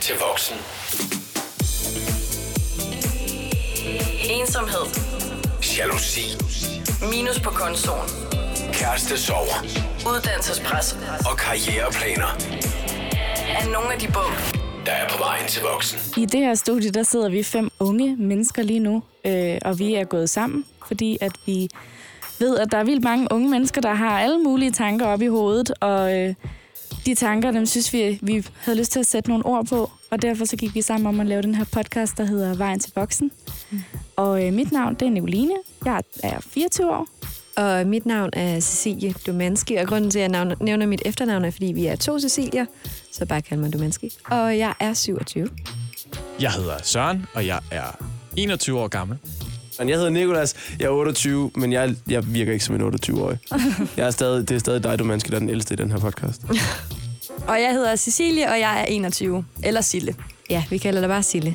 til voksen. Ensomhed. Jalousi. Minus på kontoen. Kæreste sover. Uddannelsespres. Og karriereplaner. Er nogle af de bump, Der er på vejen til voksen. I det her studie, der sidder vi fem unge mennesker lige nu, øh, og vi er gået sammen, fordi at vi ved, at der er vildt mange unge mennesker, der har alle mulige tanker op i hovedet, og øh, de tanker, dem synes vi, vi havde lyst til at sætte nogle ord på, og derfor så gik vi sammen om at lave den her podcast, der hedder Vejen til Voksen. Og øh, mit navn, det er Nicoline. Jeg er 24 år. Og mit navn er Cecilie Domanski, og grunden til, at jeg navn- nævner mit efternavn, er, fordi vi er to Cecilier, så bare kald mig Domanski. Og jeg er 27. Jeg hedder Søren, og jeg er 21 år gammel. Men jeg hedder Nikolas, jeg er 28, men jeg, jeg virker ikke som en 28-årig. Jeg er stadig, det er stadig dig, du menneske, der er den ældste i den her podcast. Og jeg hedder Cecilie, og jeg er 21. Eller Sille. Ja, vi kalder dig bare Sille.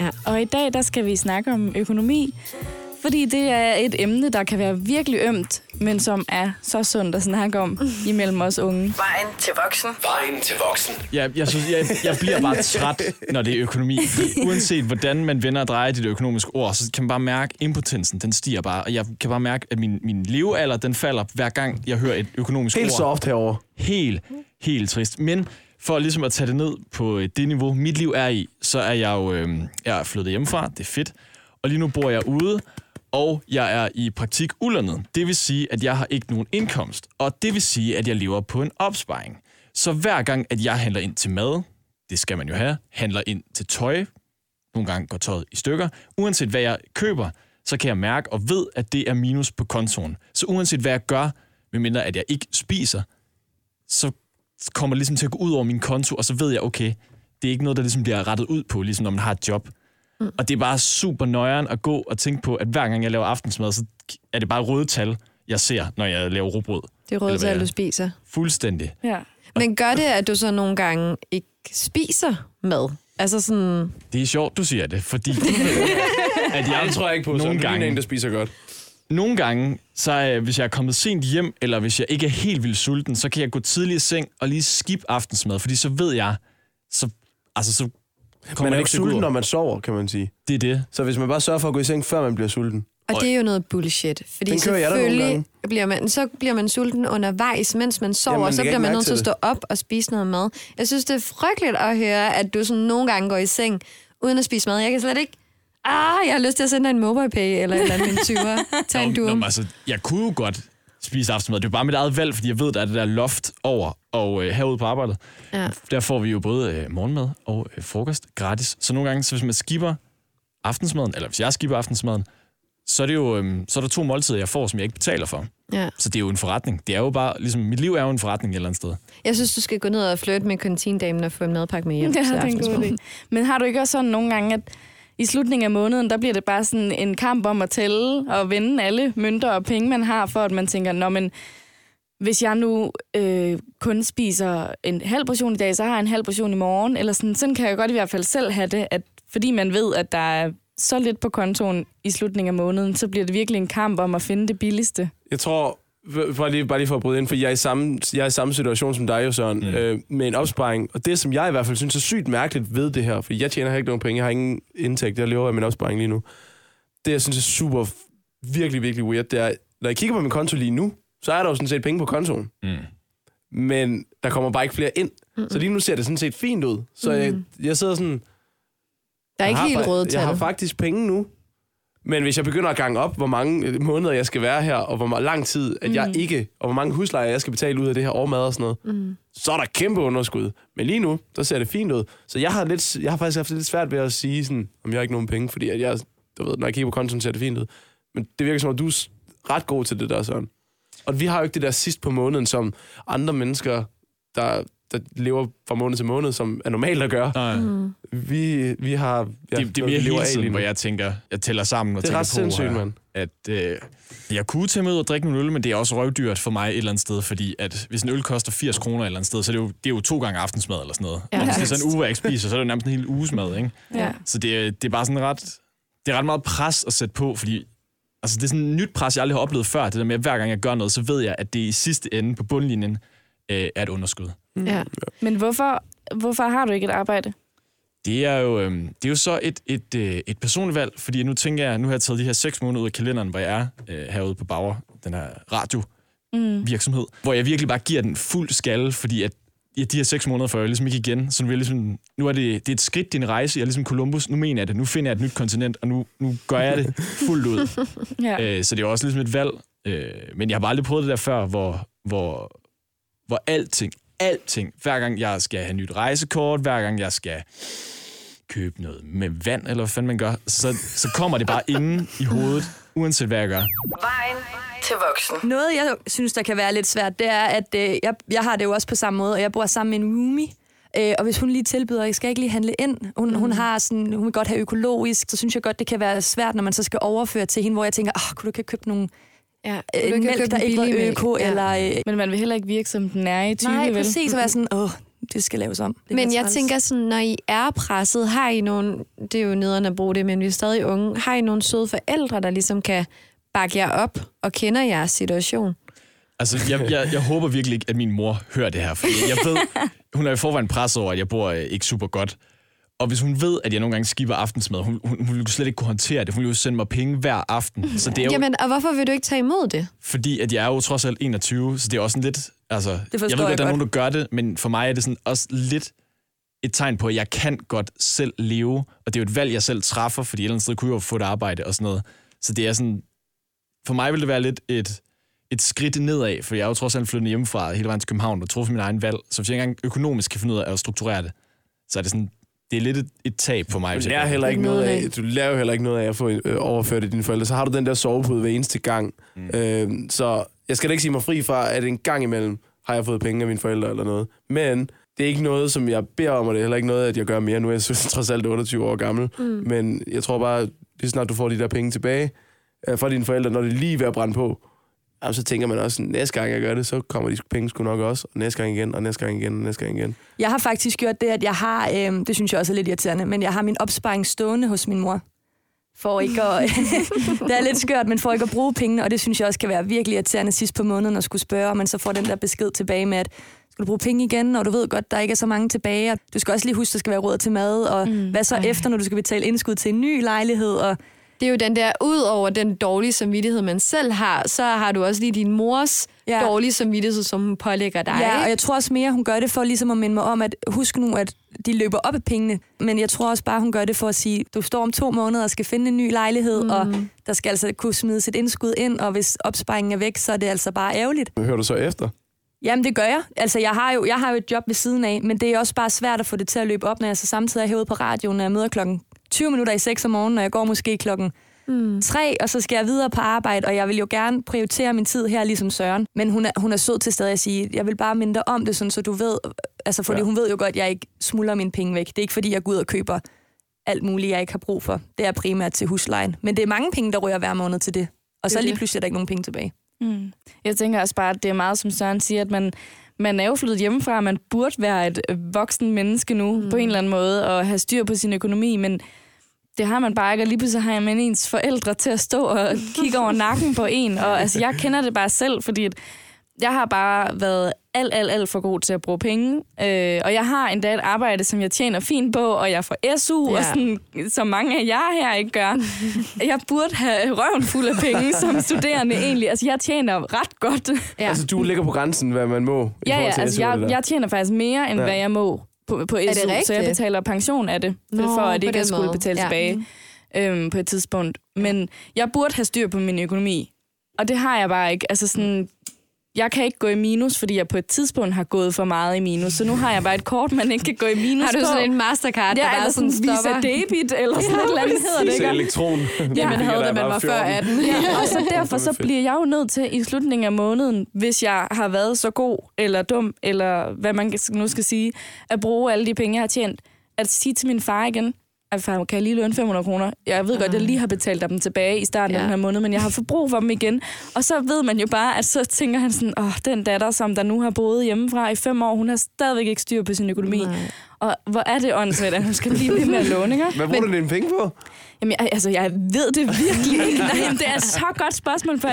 Ja. Og i dag, der skal vi snakke om økonomi, fordi det er et emne, der kan være virkelig ømt, men som er så sundt at snakke om imellem os unge. vejen til voksen. Vejen til voksen. Jeg, jeg, synes, jeg, jeg bliver bare træt, når det er økonomi. Uanset hvordan man vender og drejer dit økonomiske ord, så kan man bare mærke, at impotensen den stiger bare. Og jeg kan bare mærke, at min, min levealder den falder, hver gang jeg hører et økonomisk Helt ord. soft herover. Helt, helt trist. Men for ligesom at tage det ned på det niveau, mit liv er i, så er jeg jo øh, jeg er flyttet hjemmefra. Det er fedt. Og lige nu bor jeg ude, og jeg er i praktik ulønnet. Det vil sige, at jeg har ikke nogen indkomst. Og det vil sige, at jeg lever på en opsparing. Så hver gang, at jeg handler ind til mad, det skal man jo have, handler ind til tøj, nogle gange går tøjet i stykker, uanset hvad jeg køber, så kan jeg mærke og ved, at det er minus på kontoen. Så uanset hvad jeg gør, medmindre at jeg ikke spiser, så kommer det ligesom til at gå ud over min konto, og så ved jeg, okay, det er ikke noget, der ligesom bliver rettet ud på, ligesom når man har et job. Mm. Og det er bare super nøjeren at gå og tænke på, at hver gang jeg laver aftensmad, så er det bare røde tal, jeg ser, når jeg laver råbrød. Det er røde tal, du det? spiser. Fuldstændig. Ja. Men gør det, at du så nogle gange ikke spiser mad? Altså sådan... Det er sjovt, du siger det, fordi at jeg, Det tror jeg ikke på, så nogle du er gange, en, der spiser godt. nogle gange, så øh, hvis jeg er kommet sent hjem, eller hvis jeg ikke er helt vildt sulten, så kan jeg gå tidligt i seng og lige skip aftensmad, fordi så ved jeg, så, altså, så Man er det ikke ud sulten, når man sover, kan man sige. Det er det. Så hvis man bare sørger for at gå i seng, før man bliver sulten. Og det er jo noget bullshit. Fordi Den kører jeg da nogle selvfølgelig gange. bliver man, så bliver man sulten undervejs, mens man sover, Jamen, og så bliver man nødt til at stå op og spise noget mad. Jeg synes, det er frygteligt at høre, at du sådan nogle gange går i seng uden at spise mad. Jeg kan slet ikke... Ah, jeg har lyst til at sende dig en MobilePay eller en eller anden 20'er. Tag en Nå, duo. men altså, jeg kunne jo godt spise aftensmad. Det er bare mit eget valg, fordi jeg ved, der er det der loft over og øh, herude på arbejdet. Ja. Der får vi jo både øh, morgenmad og øh, frokost gratis. Så nogle gange, så hvis man skipper aftensmaden, eller hvis jeg skipper aftensmaden, så er, det jo, øh, så er der to måltider, jeg får, som jeg ikke betaler for. Ja. Så det er jo en forretning. Det er jo bare, ligesom, mit liv er jo en forretning et eller andet sted. Jeg synes, du skal gå ned og flytte med kantindamen og få en madpakke med hjem Ja, til det er en god aftensmad. idé. Men har du ikke også sådan nogle gange, at i slutningen af måneden, der bliver det bare sådan en kamp om at tælle og vende alle mønter og penge, man har, for at man tænker, nå men, hvis jeg nu øh, kun spiser en halv portion i dag, så har jeg en halv portion i morgen, eller sådan, sådan kan jeg godt i hvert fald selv have det, at fordi man ved, at der er så lidt på kontoen i slutningen af måneden, så bliver det virkelig en kamp om at finde det billigste. Jeg tror, bare lige, bare lige for at bryde ind, for jeg er i samme, jeg er i samme situation som dig, jo Søren, mm. øh, med en opsparing. Og det, som jeg i hvert fald synes er sygt mærkeligt ved det her, fordi jeg tjener ikke nogen penge, jeg har ingen indtægt, jeg lever af min opsparing lige nu. Det, jeg synes er super, virkelig, virkelig weird, det er, når jeg kigger på min konto lige nu, så er der jo sådan set penge på kontoen. Mm. Men der kommer bare ikke flere ind. Mm-mm. Så lige nu ser det sådan set fint ud. Så jeg, jeg sidder sådan... Der er ikke helt fa- røde Jeg har faktisk penge nu. Men hvis jeg begynder at gange op, hvor mange øh, måneder jeg skal være her, og hvor lang tid, at jeg ikke, og hvor mange huslejer jeg skal betale ud af det her årmad og sådan noget, mm. så er der kæmpe underskud. Men lige nu, der ser det fint ud. Så jeg har, lidt, jeg har faktisk haft lidt svært ved at sige, sådan, om jeg har ikke nogen penge, fordi at jeg, du ved, når jeg kigger på kontoen, ser det fint ud. Men det virker som om, du er ret god til det der, Søren. Og vi har jo ikke det der sidst på måneden, som andre mennesker, der, der lever fra måned til måned, som er normalt at gøre. Nej. Mm. Vi, vi har... Ja, det, det er mere hele tiden, hvor jeg tænker, jeg tæller sammen og Det er tænker ret på, sindssygt, øh, mand. at øh, jeg kunne tage med ud og drikke nogle øl, men det er også røvdyrt for mig et eller andet sted, fordi at hvis en øl koster 80 kroner et eller andet sted, så er det jo, det er jo to gange aftensmad eller sådan noget. Ja. Og hvis det er sådan en uge, jeg ikke spiser, så er det jo nærmest en hel uges mad, ikke? Ja. Så det, er- det er bare sådan ret, det er ret meget pres at sætte på, fordi altså, det er sådan et nyt pres, jeg aldrig har oplevet før. Det der med, at hver gang jeg gør noget, så ved jeg, at det i sidste ende på bundlinjen øh, er et underskud. Ja. Men hvorfor, hvorfor har du ikke et arbejde? Det er jo, øhm, det er jo så et, et, øh, et personligt valg, fordi nu tænker jeg, nu har jeg taget de her seks måneder ud af kalenderen, hvor jeg er øh, herude på Bauer, den her radio mm. virksomhed, hvor jeg virkelig bare giver den fuld skalle, fordi at ja, de her seks måneder før jeg ligesom ikke igen, så nu, er, jeg ligesom, nu er det, det er et skridt i din rejse, jeg er ligesom Columbus, nu mener jeg det, nu finder jeg et nyt kontinent, og nu, nu gør jeg det fuldt ud. Ja. Øh, så det er jo også ligesom et valg. Øh, men jeg har bare aldrig prøvet det der før, hvor, hvor, hvor alting, alting, hver gang jeg skal have nyt rejsekort, hver gang jeg skal købe noget med vand, eller hvad fanden man gør, så, så kommer det bare inden i hovedet, uanset hvad jeg gør. Vejen til voksen. Noget, jeg synes, der kan være lidt svært, det er, at øh, jeg, jeg har det jo også på samme måde, og jeg bor sammen med en roomie. Øh, og hvis hun lige tilbyder, jeg skal ikke lige handle ind, hun, mm. hun, har sådan, hun vil godt have økologisk, så synes jeg godt, det kan være svært, når man så skal overføre til hende, hvor jeg tænker, oh, kunne du ikke købe nogle Ja, øh, du kan mælk, købe der en ikke var mælk. øko, Ja. eller... Øh, Men man vil heller ikke virke, som den er i 20, nej, vel? præcis, og være sådan, åh, det skal laves om. Det Men jeg træls. tænker sådan, når I er presset, har I nogen, det er jo nederen at bruge det, men vi er stadig unge, har I nogle søde forældre, der ligesom kan bakke jer op og kender jeres situation? Altså, jeg, jeg, jeg håber virkelig ikke, at min mor hører det her, fordi jeg ved, hun er i forvejen presset over, at jeg bor øh, ikke super godt. Og hvis hun ved, at jeg nogle gange skipper aftensmad, hun, hun, hun ville slet ikke kunne håndtere det. Hun ville jo sende mig penge hver aften. Så det er jo, Jamen, og hvorfor vil du ikke tage imod det? fordi at jeg er jo trods alt 21, så det er også sådan lidt... Altså, jeg ved jeg godt, der er nogen, der gør det, men for mig er det sådan også lidt et tegn på, at jeg kan godt selv leve, og det er jo et valg, jeg selv træffer, fordi et eller andet sted kunne jeg jo få et arbejde og sådan noget. Så det er sådan... For mig vil det være lidt et, et skridt nedad, for jeg er jo trods alt flyttet hjemmefra hele vejen til København og truffet min egen valg. Så hvis jeg ikke engang økonomisk kan finde ud af at strukturere det, så er det sådan... Det er lidt et, et tab for mig. Du lærer heller ikke noget af, du lærer jo heller ikke noget af at få øh, overført det til dine forældre. Så har du den der sovepude hver eneste gang. Mm. Øh, så jeg skal da ikke sige mig fri fra, at en gang imellem har jeg fået penge af mine forældre eller noget. Men det er ikke noget, som jeg beder om, og det er heller ikke noget, at jeg gør mere. Nu er jeg så trods alt 28 år gammel. Mm. Men jeg tror bare, lige snart du får de der penge tilbage øh, fra dine forældre, når det lige er ved at brænde på, jamen, så tænker man også, næste gang jeg gør det, så kommer de penge sgu nok også. Og næste gang igen, og næste gang igen, og næste gang igen. Jeg har faktisk gjort det, at jeg har, øh, det synes jeg også er lidt irriterende, men jeg har min opsparing stående hos min mor. For ikke at, det er lidt skørt, men for ikke at bruge pengene, og det synes jeg også kan være virkelig irriterende sidst på måneden at skulle spørge, og man så får den der besked tilbage med, at skal du bruge penge igen, og du ved godt, der ikke er så mange tilbage, og du skal også lige huske, der skal være råd til mad, og mm. hvad så Ej. efter, når du skal betale indskud til en ny lejlighed, og Det er jo den der, ud over den dårlige samvittighed, man selv har, så har du også lige din mors Ja. dårlige samvittighed, som hun pålægger dig. Ja, og jeg tror også mere, hun gør det for ligesom at minde mig om, at husk nu, at de løber op af pengene. Men jeg tror også bare, hun gør det for at sige, du står om to måneder og skal finde en ny lejlighed, mm. og der skal altså kunne smides et indskud ind, og hvis opsparingen er væk, så er det altså bare ærgerligt. Hører du så efter? Jamen, det gør jeg. Altså, jeg har, jo, jeg har jo et job ved siden af, men det er også bare svært at få det til at løbe op, når jeg så samtidig er herude på radioen, når jeg møder klokken 20 minutter i 6 om morgenen, og jeg går måske klokken mm. 3, og så skal jeg videre på arbejde, og jeg vil jo gerne prioritere min tid her, ligesom Søren. Men hun er, hun er sød til stadig at sige, jeg vil bare minde dig om det, sådan, så du ved, altså fordi Ja. hun ved jo godt, at jeg ikke smuldrer mine penge væk. Det er ikke fordi, jeg går ud og køber alt muligt, jeg ikke har brug for. Det er primært til huslejen. Men det er mange penge, der ryger hver måned til det. Og så er lige det. pludselig er der ikke nogen penge tilbage. Mm. Jeg tænker også bare, at det er meget, som Søren siger, at man, man er jo flyttet hjemmefra, og man burde være et voksen menneske nu, mm. på en eller anden måde, og have styr på sin økonomi, men det har man bare ikke, og lige pludselig har man ens forældre til at stå og kigge over nakken på en, og altså, jeg kender det bare selv, fordi at jeg har bare været alt, alt, alt for god til at bruge penge, øh, og jeg har endda et arbejde, som jeg tjener fint på, og jeg får SU, ja. og sådan, som mange af jer her ikke gør. Jeg burde have røven fuld af penge som studerende egentlig. Altså, jeg tjener ret godt. Ja. Altså, du ligger på grænsen, hvad man må. i Ja, forhold ja, til altså jeg, jeg tjener faktisk mere, end ja. hvad jeg må på, på SU, det så jeg betaler pension af det, Nå, for at på ikke at skulle betale Ja. tilbage øhm, på et tidspunkt. Men jeg burde have styr på min økonomi, og det har jeg bare ikke. Altså sådan, jeg kan ikke gå i minus, fordi jeg på et tidspunkt har gået for meget i minus, så nu har jeg bare et kort, man ikke kan gå i minus Har du på. sådan en Mastercard, der Ja, bare eller sådan sådan Visa stopper? debit, eller sådan et eller andet hedder det, ikke? elektron. Ja, man havde, da man var før 18. Ja, og så derfor så bliver jeg jo nødt til i slutningen af måneden, hvis jeg har været så god eller dum, eller hvad man nu skal sige, at bruge alle de penge, jeg har tjent, at sige til min far igen, at far, kan jeg lige låne 500 kroner? Jeg ved godt, at jeg lige har betalt dem tilbage i starten ja. af den her måned, men jeg har fået brug for dem igen. Og så ved man jo bare, at så tænker han sådan, åh, den datter, som der nu har boet hjemmefra i fem år, hun har stadigvæk ikke styr på sin økonomi. Nej. Og hvor er det åndssvagt, at hun skal blive ved med at låne, ikke? Hvad bruger du dine penge på? Jamen, jeg, altså, jeg ved det virkelig ikke. Nej, jamen, det er et så godt spørgsmål, for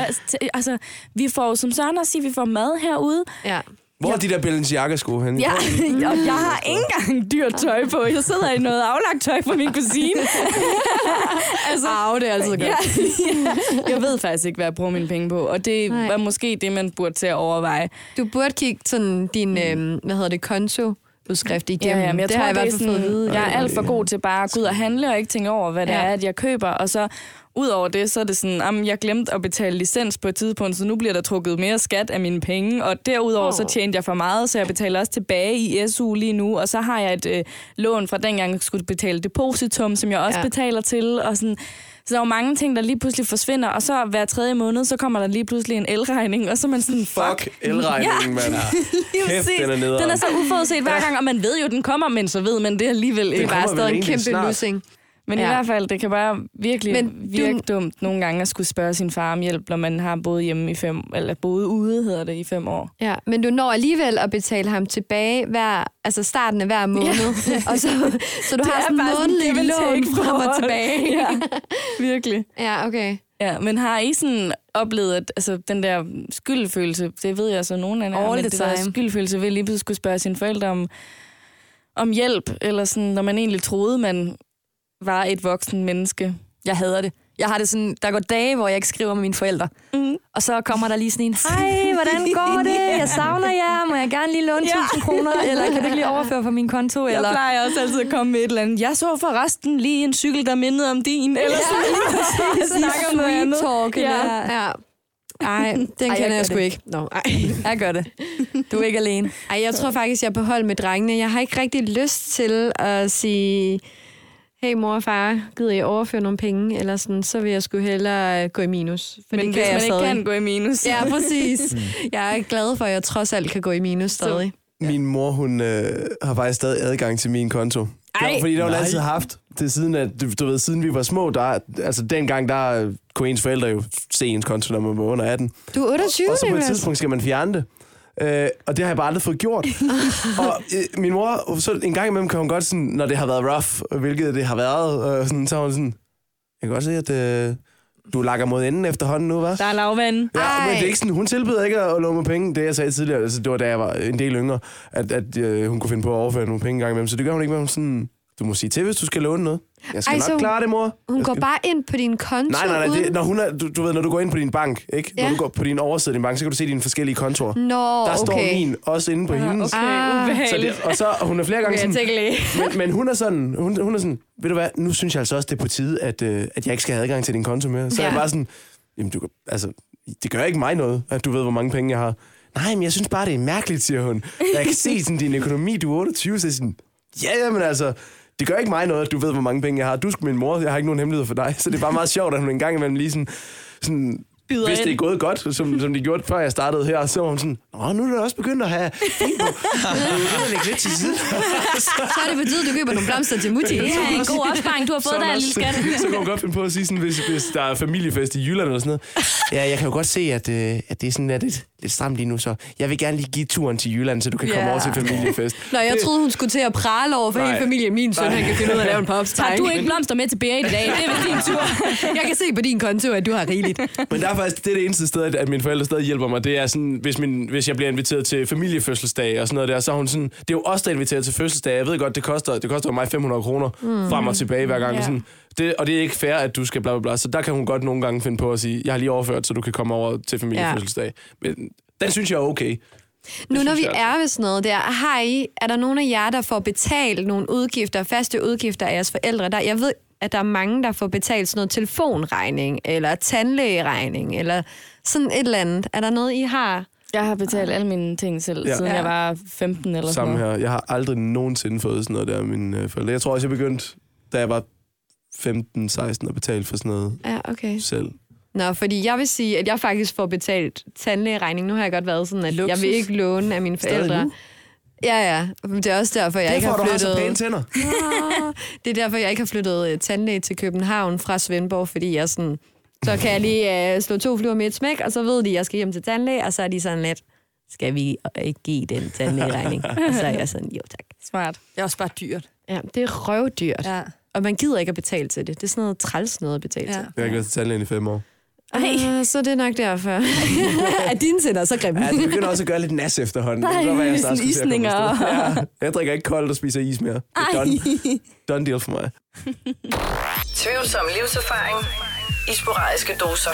altså, vi får som Søren også siger, vi får mad herude. Ja. Hvor er de der Balenciaga-sko henne? Ja, og jeg har ikke engang dyrt tøj på. Jeg sidder i noget aflagt tøj fra min kusine. altså, Au, det er altid godt. ja, jeg ved faktisk ikke, hvad jeg bruger mine penge på, og det Nej. var måske det, man burde til at overveje. Du burde kigge sådan din, øhm, hvad hedder det, konto udskrift igennem. Ja, ja, men jeg det tror, har jeg i hvert det fald er fået. Jeg er alt for god til bare at gå ud og handle og ikke tænke over, hvad det Ja. er, at jeg køber. Og så ud over det, så er det sådan, at jeg glemte at betale licens på et tidspunkt, så nu bliver der trukket mere skat af mine penge. Og derudover så tjente jeg for meget, så jeg betaler også tilbage i SU lige nu. Og så har jeg et øh, lån fra dengang, jeg skulle betale depositum, som jeg også Ja. ja. betaler til. Og sådan, så der er jo mange ting, der lige pludselig forsvinder, og så hver tredje måned, så kommer der lige pludselig en elregning, og så er man sådan, fuck. Fuck elregningen, mand. Kæft, præcis. den er nederen. den er så uforudset hver gang, og man ved jo, den kommer, men så ved man det alligevel ikke. Det er bare stadig en kæmpe snart. lussing. Men Ja. i hvert fald, det kan bare virkelig Men Men du- virke dumt nogle gange at skulle spørge sin far om hjælp, når man har boet hjemme i fem, eller boet ude, hedder det, i fem år. Ja, men du når alligevel at betale ham tilbage hver, altså starten af hver måned. Ja. og så, så du Det har sådan sådan månedlig lån frem og tilbage. Ja, virkelig. ja, okay. Ja, men har I sådan oplevet, at altså, den der skyldfølelse, det ved jeg så nogen af jer, men det der skyldfølelse ved lige pludselig skulle spørge sine forældre om, om hjælp, eller sådan, når man egentlig troede, man var et voksen menneske. Jeg hader det. Jeg har det sådan, der går dage, hvor jeg ikke skriver med mine forældre. Mm. Og så kommer der lige sådan en, hej, hvordan går det? Jeg savner jer. Må jeg gerne lige låne 1000 kroner? Eller kan du ikke lige overføre på min konto? Jeg Eller... plejer også altid at komme med et eller andet. Jeg så forresten lige en cykel, der mindede om din. Eller sådan. Jeg snakker om noget Sweet andet. talk. Ja. Ja. ja. Ej, den jeg kender gør jeg sgu det. ikke. Nå, ej. Jeg gør det. Du er ikke alene. ej, jeg tror faktisk, jeg er på hold med drengene. Jeg har ikke rigtig lyst til at sige, hey mor og far, gider I overføre nogle penge? Eller sådan, så vil jeg sgu hellere gå i minus. For Men det hvis kan man jeg ikke stadig. kan gå i minus. Ja, præcis. Jeg er glad for, at jeg trods alt kan gå i minus stadig. Min mor, hun øh, har faktisk stadig adgang til min konto. Ej. Ja, fordi det har hun altid haft. Det siden, at, du, du ved, siden vi var små, der, altså dengang, der kunne ens forældre jo se ens konto, når man var under 18. Du er 28, Og så på et tidspunkt skal man fjerne det. Øh, og det har jeg bare aldrig fået gjort. og øh, min mor, så en gang imellem kan hun godt sådan, når det har været rough, hvilket det har været, øh, sådan, så hun sådan, jeg kan godt se, at øh, du lakker mod enden efterhånden nu, hva'? Der er lavvand. Ja, Ej. men det er ikke sådan, hun tilbyder ikke at låne mig penge. Det jeg sagde tidligere, altså, det var da jeg var en del yngre, at, at øh, hun kunne finde på at overføre nogle penge en gang imellem. Så det gør hun ikke, men hun sådan, du må sige til, hvis du skal låne noget. Jeg skal Ej, nok hun- klare det, mor. Hun Jeg går skal... bare ind på din konto Nej, nej, nej. uden... Det, når, hun er, du, du ved, når du går ind på din bank, ikke? Ja. Når du går på din overside af din bank, så kan du se dine forskellige kontorer. Nå, Der står okay. min også inde på hendes. Okay, Ah. Så det, og så og hun er flere gange Okay, sådan, men, men hun er sådan, hun, hun er sådan, ved du hvad, nu synes jeg altså også, det er på tide, at, øh, at jeg ikke skal have adgang til din konto mere. Så ja. er jeg Ja. bare sådan, jamen du, kan- altså, det gør ikke mig noget, at du ved, hvor mange penge jeg har. Nej, men jeg synes bare, det er mærkeligt, siger hun. Jeg kan se sådan, din økonomi, du er 28, så er sådan, ja, jamen altså, det gør ikke mig noget, at du ved, hvor mange penge jeg har. Du er min mor, jeg har ikke nogen hemmelighed for dig. Så det er bare meget sjovt, at hun en gang imellem lige sådan, sådan Byder hvis det er gået godt, som, som det gjorde, før jeg startede her, så var hun sådan, Nå, nu er det også begyndt at have fint på. At lægge lidt til siden. Så er det på tide, du køber nogle blomster til Mutti. Det er en god opsparing, du har fået er der, hun lille også- skat. Så kan hun godt finde på at sige sådan, hvis, hvis der er familiefest i Jylland eller sådan noget. Ja, jeg kan jo godt se, at, øh, at det er sådan lidt, lidt stramt lige nu, så jeg vil gerne lige give turen til Jylland, så du kan komme Ja. over til familiefest. Nå, jeg troede, hun skulle til at prale over for Nej. hele familien. Min søn, han kan finde ud af at lave en popstegn. du ikke blomster med til Berit i dag? Det er din tur. Jeg kan se på din konto, at du har rigeligt. Men der er faktisk, det er det eneste sted, at- mine forældre stadig hjælper mig. Det er sådan, hvis, min, hvis jeg bliver inviteret til familiefødselsdag og sådan noget der, så er hun sådan, det er jo os, der er inviteret til fødselsdag. Jeg ved godt, det koster, det koster mig 500 kroner mm. frem og tilbage hver gang. Ja. Sådan, det, og det er ikke fair, at du skal bla bla bla. Så der kan hun godt nogle gange finde på at sige, jeg har lige overført, så du kan komme over til familiefødselsdag. Men den synes jeg er okay. Nu når vi jeg altså. er ved sådan noget der, har I, er der nogen af jer, der får betalt nogle udgifter, faste udgifter af jeres forældre? Der, jeg ved, at der er mange, der får betalt sådan noget telefonregning, eller tandlægeregning, eller sådan et eller andet. Er der noget, I har? Jeg har betalt alle mine ting selv, Ja. ja. siden Ja. jeg var 15 eller sådan Samme noget. her. Jeg har aldrig nogensinde fået sådan noget der af mine øh, forældre. Jeg tror også, jeg begyndte, da jeg var 15-16 at betale for sådan noget Ja, okay. selv. Nå, fordi jeg vil sige, at jeg faktisk får betalt tandlægeregning. Nu har jeg godt været sådan, at Luksus. jeg vil ikke låne af mine forældre. Ja, ja. Det er også derfor, jeg ikke Derfor har du har flyttet... så pæne tænder. Ah, det er derfor, jeg ikke har flyttet øh, tandlæge til København fra Svendborg, fordi jeg sådan... Så kan jeg lige uh, slå to fluer med et smæk, og så ved de, at jeg skal hjem til tandlæge, og så er de sådan lidt, skal vi øh, ikke give den tandlægeregning? og så er jeg sådan, jo tak. Smart. Det er også bare dyrt. Ja, det er røvdyrt. Ja. Og man gider ikke at betale til det. Det er sådan noget træls noget at betale Ja. til. Jeg har ikke været til tandlægen i fem år. Ej. så det er nok derfor. at dine tænder så grimme. Ja, det begynder også at gøre lidt nas efterhånden. Nej, det være, jeg sådan isninger. Ja, jeg drikker ikke koldt og spiser is mere. Det er done, done deal for mig. Tvivlsom livserfaring i sporadiske doser.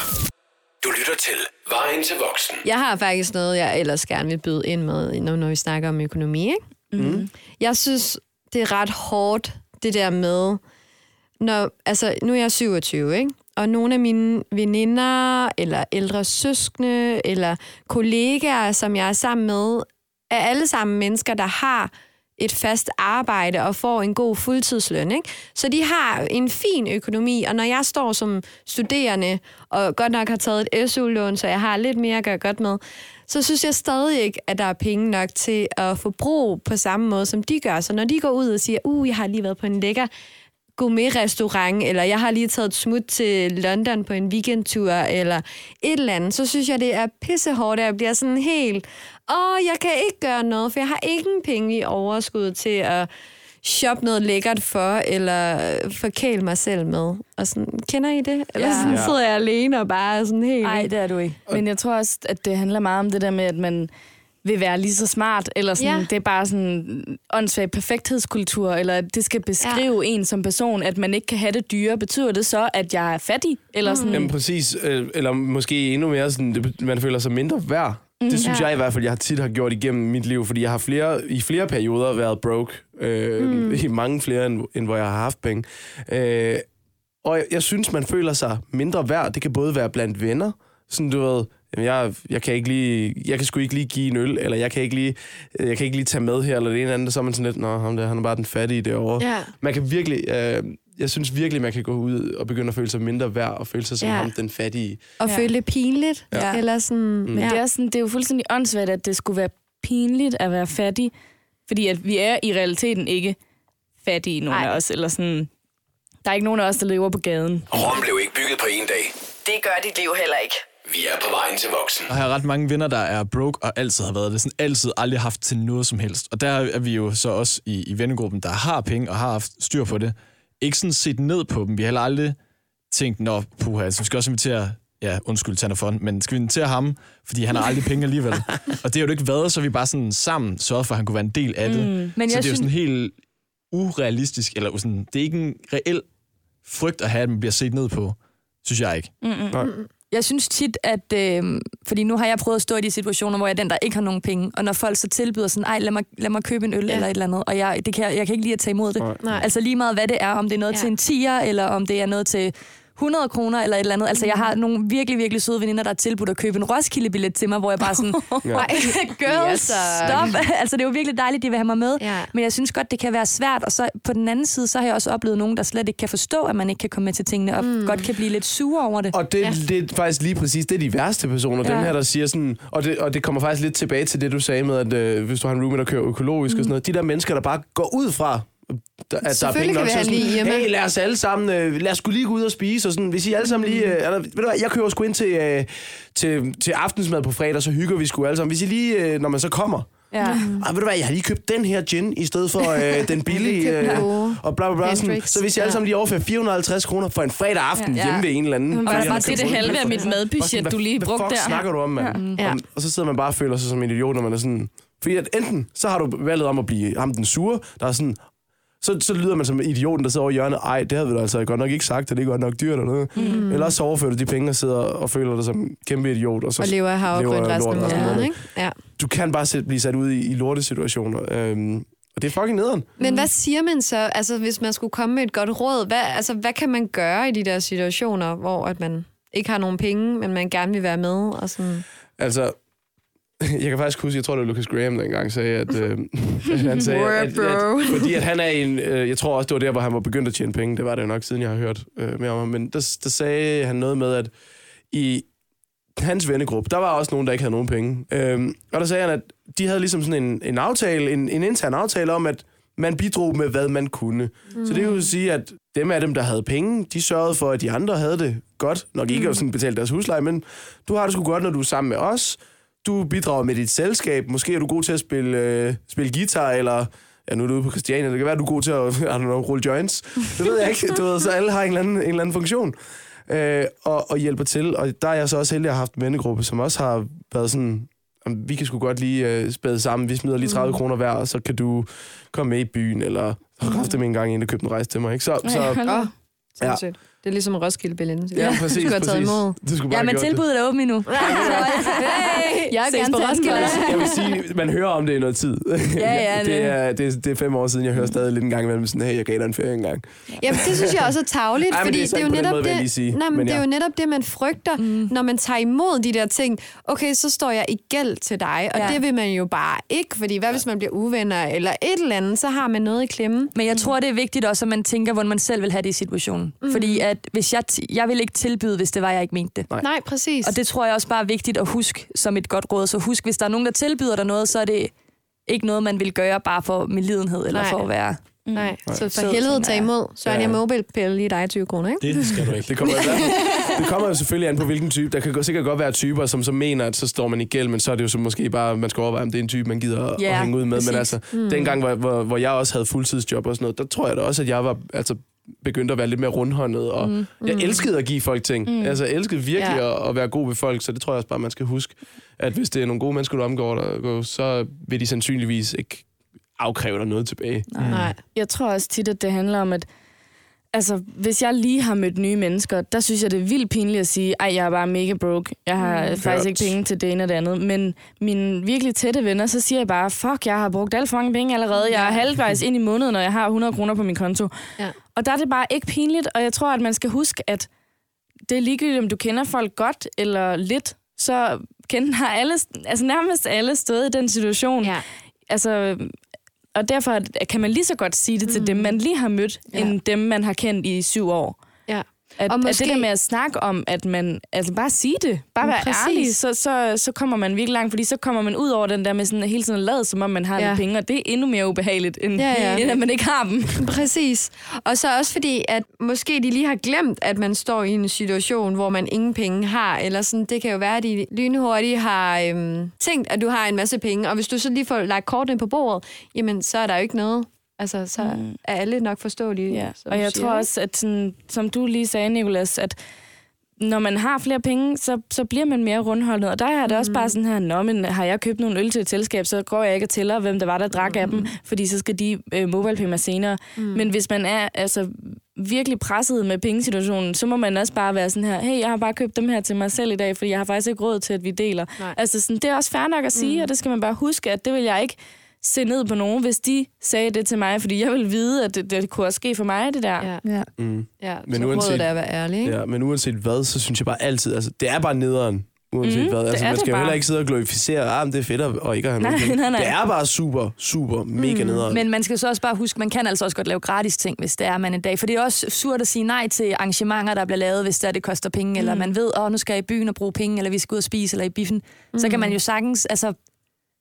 Du lytter til Vejen til voksen. Jeg har faktisk noget, jeg ellers gerne vil byde ind med, når, når vi snakker om økonomi. Ikke? Mm. Jeg synes, det er ret hårdt, det der med, når, altså, nu er jeg 27, ikke? og nogle af mine veninder, eller ældre søskende, eller kollegaer, som jeg er sammen med, er alle sammen mennesker, der har et fast arbejde og får en god fuldtidsløn. Ikke? Så de har en fin økonomi, og når jeg står som studerende, og godt nok har taget et SU-lån, så jeg har lidt mere at gøre godt med, så synes jeg stadig ikke, at der er penge nok til at forbruge på samme måde, som de gør. Så når de går ud og siger, uh, jeg har lige været på en lækker gourmet-restaurant, eller jeg har lige taget et smut til London på en weekendtur, eller et eller andet, så synes jeg, det er pissehårdt, at jeg bliver sådan helt, åh, jeg kan ikke gøre noget, for jeg har ingen penge i overskud til at shoppe noget lækkert for, eller forkæle mig selv med. Og sådan, kender I det? Eller Ja. sådan sidder jeg alene og bare sådan helt... Nej, det er du ikke. Men jeg tror også, at det handler meget om det der med, at man vil være lige så smart, eller sådan, Ja. det er bare sådan en åndssvag perfekthedskultur, eller at det skal beskrive ja. en som person, at man ikke kan have det dyre. Betyder det så, at jeg er fattig? Eller sådan, Jamen præcis, øh, eller måske endnu mere sådan, det, man føler sig mindre værd. Det synes Ja. jeg i hvert fald, jeg har tit har gjort igennem mit liv, fordi jeg har flere, i flere perioder været broke. Øh, mm. I mange flere, end, end hvor jeg har haft penge. Øh, og jeg, jeg synes, man føler sig mindre værd. Det kan både være blandt venner, sådan du ved, jamen jeg, jeg kan ikke lige, jeg kan sgu ikke lige give en øl, eller jeg kan ikke lige, jeg kan ikke lige tage med her, eller det ene eller andet, så er man sådan lidt, nå, ham der, han er bare den fattige derovre. Ja. Man kan virkelig, øh, jeg synes virkelig, man kan gå ud og begynde at føle sig mindre værd, og føle sig som Ja. ham, den fattige. Og Ja. føle det pinligt. Ja. Eller sådan... Men det, er sådan, det er jo fuldstændig åndssvagt, at det skulle være pinligt at være fattig, fordi at vi er i realiteten ikke fattige, nogen Nej. af os. Eller sådan, der er ikke nogen af os, der lever på gaden. Rom blev ikke bygget på en dag. Det gør dit liv heller ikke. Vi er på vejen til voksen. Jeg har ret mange venner, der er broke og altid har været det. Sådan altid aldrig haft til noget som helst. Og der er vi jo så også i, i vennegruppen, der har penge og har haft styr på det. Ikke sådan set ned på dem. Vi har heller aldrig tænkt, nå, puha, så vi skal også invitere, ja, undskyld, Tanner Fond, men skal vi invitere ham, fordi han har aldrig penge alligevel. og det har jo ikke været, så vi bare sådan sammen sørget for, at han kunne være en del af det. Mm. Men så det er jo synes- sådan helt urealistisk, eller sådan, det er ikke en reel frygt at have, at man bliver set ned på, synes jeg ikke. Jeg synes tit, at... Øh, fordi nu har jeg prøvet at stå i de situationer, hvor jeg er den, der ikke har nogen penge. Og når folk så tilbyder sådan, ej, lad mig, lad mig købe en øl ja. eller et eller andet. Og jeg, det kan, jeg, jeg kan ikke lide at tage imod det. Nej. Altså lige meget, hvad det er. Om det er noget ja. til en tiger, eller om det er noget til 100 kroner eller et eller andet. Altså, jeg har nogle virkelig, virkelig søde veninder, der har tilbudt at købe en Roskilde-billet til mig, hvor jeg bare sådan, Ja. girls, Yes, stop. altså, det er jo virkelig dejligt, de vil have mig med. Ja. Men jeg synes godt, det kan være svært. Og så på den anden side, så har jeg også oplevet nogen, der slet ikke kan forstå, at man ikke kan komme med til tingene, og mm. godt kan blive lidt sure over det. Og det, Ja. det er faktisk lige præcis, det er de værste personer. Ja. dem her, der siger sådan, og det, og det kommer faktisk lidt tilbage til det, du sagde med, at øh, hvis du har en roommate, der kører økologisk mm. og sådan noget, de der mennesker, der bare går ud fra, der- at der er Selvfølgelig penge nok, have sådan, hjemme. hey, lad os alle sammen, øh, lad os skulle lige gå ud og spise, og sådan, hvis I alle sammen lige, øh, eller, ved du hvad, jeg kører sgu ind til, øh, til, til aftensmad på fredag, så hygger vi sgu alle sammen, hvis I lige, øh, når man så kommer, Ja. Ej, ved du hvad, jeg har lige købt den her gin, i stedet for øh, den billige, øh, og bla bla bla. Sådan, så hvis jeg alle sammen lige overfører 450 kroner for en fredag aften Ja. hjemme ved en eller anden. Og fordi bare har det er det halve af mit madbudget, Hvad- du lige hvad brugte der. snakker du om, mand? Ja. Og, og så sidder man bare og føler sig som en idiot, når man er sådan... Fordi at enten, så har du valget om at blive ham den sure, der er sådan... Så, så lyder man som idioten, der sidder over hjørnet. Ej, det havde vi da altså godt nok ikke sagt, at det er godt nok dyrt eller noget. Mm. Eller så overfører du de penge og sidder og føler dig som en kæmpe idiot. Og, så Og lever havregryn lever af resten af måneden, ikke? Ja. Du kan bare selv blive sat ud i, i lortesituationer. Øhm, og det er fucking nederen. Men hvad siger man så, altså hvis man skulle komme med et godt råd? Hvad, altså, hvad kan man gøre i de der situationer, hvor at man ikke har nogen penge, men man gerne vil være med? Og sådan? Altså, jeg kan faktisk huske, jeg tror det var Lucas Graham, der engang sagde, at, øh, at han sagde, at, at, fordi at han er en, øh, jeg tror også, det var der, hvor han var begyndt at tjene penge, det var det jo nok, siden jeg har hørt øh, mere om ham, men der, der sagde han noget med, at i hans vennegruppe, der var også nogen, der ikke havde nogen penge. Øhm, og der sagde han, at de havde ligesom sådan en, en aftale, en, en intern aftale om, at man bidrog med, hvad man kunne. Mm. Så det vil sige, at dem af dem, der havde penge, de sørgede for, at de andre havde det godt. Nok ikke at sådan betale deres husleje, men du har det sgu godt, når du er sammen med os. Du bidrager med dit selskab. Måske er du god til at spille, øh, spille guitar, eller ja, nu er du ude på Christiania. Det kan være, du er god til at I don't know, rulle joints. Det ved jeg ikke. Du ved, så alle har en eller anden, en eller anden funktion. øh, og, og hjælper til. Og der er jeg så også heldig at have haft en vennegruppe, som også har været sådan, "Jamen, vi kan sgu godt lige øh, spæde sammen, vi smider lige 30 kroner hver, og så kan du komme med i byen, eller kræfte med en gang en, der købte en rejse til mig. Ikke? Så, så, Åh, Ja. Det er ligesom Roskilde billetten. ja, præcis, Du skulle have taget imod. Du skulle bare Ja, men tilbuddet er åbent endnu. Hey, jeg vil gerne på Roskilde. Jeg vil sige, man hører om det i noget tid. Ja, ja, det, er, det, er, det er fem år siden, jeg hører stadig lidt en gang imellem sådan, hey, jeg gav dig en ferie engang. Jamen, det synes jeg også er tavligt, fordi det er det er, jo netop måde, det, sige. nej, men Men det er ja. jo netop det, man frygter, mm. når man tager imod de der ting. Okay, så står jeg i gæld til dig, og Ja. ja. det vil man jo bare ikke, fordi hvad hvis man bliver uvenner eller et eller andet, så har man noget i klemme. Men jeg tror, det er vigtigt også, at man tænker, hvordan man selv vil have det i situationen. Mm. Fordi at hvis jeg, t- jeg vil ikke tilbyde, hvis det var, jeg ikke mente det. Nej. Nej, præcis. Og det tror jeg også bare er vigtigt at huske som et godt råd. Så husk, hvis der er nogen, der tilbyder dig noget, så er det ikke noget, man vil gøre bare for medlidenhed, eller Nej. for at være... Nej, så for Så helvede tag imod. Så er Ja. jeg mobilpille lige dig 20 kroner, ikke? Det skal du ikke. Det kommer, fald- det kommer jo selvfølgelig an på, hvilken type. Der kan sikkert godt være typer, som så mener, at så står man i gæld, men så er det jo så måske bare, man skal overveje, om det er en type, man gider at, Ja, at hænge ud med. præcis. Men altså, mm. dengang, hvor, hvor, hvor jeg også havde fuldtidsjob og sådan noget, der tror jeg da også, at jeg var altså, begyndt at være lidt mere rundhåndet, og mm. jeg elskede at give folk ting. Mm. Altså, jeg elskede virkelig Ja. at, at være god ved folk, så det tror jeg også bare, man skal huske, at hvis det er nogle gode mennesker, du omgår, så vil de sandsynligvis ikke afkræve dig noget tilbage. Nej. Jeg tror også tit, at det handler om, at altså, hvis jeg lige har mødt nye mennesker, der synes jeg, det er vildt pinligt at sige, ej, jeg er bare mega broke. Jeg har mm, faktisk ikke penge til det ene og det andet. Men mine virkelig tætte venner, så siger jeg bare, fuck, jeg har brugt alt for mange penge allerede. Jeg er halvvejs ind i måneden, og jeg har 100 kroner på min konto. Ja. Og der er det bare ikke pinligt, og jeg tror, at man skal huske, at det er ligegyldigt, om du kender folk godt eller lidt, så kender har alle, altså nærmest alle stået i den situation. Ja. Altså, og derfor kan man lige så godt sige det til dem, man lige har mødt, ja. end dem, man har kendt i syv år. Ja. At, Og måske- at det der med at snakke om, at man, altså bare sige det, bare være Præcis. ærlig, så, så, så kommer man virkelig langt, fordi så kommer man ud over den der med sådan hele tiden lade, som om man har Ja. lidt penge, og det er endnu mere ubehageligt, end, ja. ja. end at man ikke har dem. Præcis. Og så også fordi, at måske de lige har glemt, at man står i en situation, hvor man ingen penge har, eller sådan, det kan jo være, at de lynhurtigt har øhm, tænkt, at du har en masse penge, og hvis du så lige får lagt kortene på bordet, jamen, så er der jo ikke noget. Altså, så mm. er alle nok forståelige. Ja. Og jeg siger, tror også, at sådan, som du lige sagde, Nicolas, at når man har flere penge, så, så bliver man mere rundholdet. Og der er det også bare sådan her, Nå, men har jeg købt nogle øl til et selskab, så går jeg ikke og tæller, hvem der var, der drak af dem, fordi så skal de øh, mobilepay mig senere. Mm. Men hvis man er altså, virkelig presset med pengesituationen, så må man også bare være sådan her, hey, jeg har bare købt dem her til mig selv i dag, fordi jeg har faktisk ikke råd til, at vi deler. Nej. Altså, sådan, det er også fair nok at sige, mm. og det skal man bare huske, at det vil jeg ikke se ned på nogen, hvis de sagde det til mig, fordi jeg vil vide, at det, det kunne også ske for mig, det der. Ja, Ja. Mm. ja. Men så uanset- er at være ærlig, ikke? Ja, men uanset hvad, så synes jeg bare altid, altså, det er bare nederen. Uanset Mhm, hvad. det Altså, man det skal jo heller ikke sidde og glorificere, ah, men det er fedt at og ikke at have Nej, nej, nej. Det er bare super, super, mega nederen. Men man skal så også bare huske, man kan altså også godt lave gratis ting, hvis det er man en dag. For det er også surt at sige nej til arrangementer, der bliver lavet, hvis det, er, det koster penge, mm. eller man ved, åh, nu skal jeg i byen og bruge penge, eller vi skal ud og spise, eller i biffen. Mm. Så kan man jo sagtens, altså,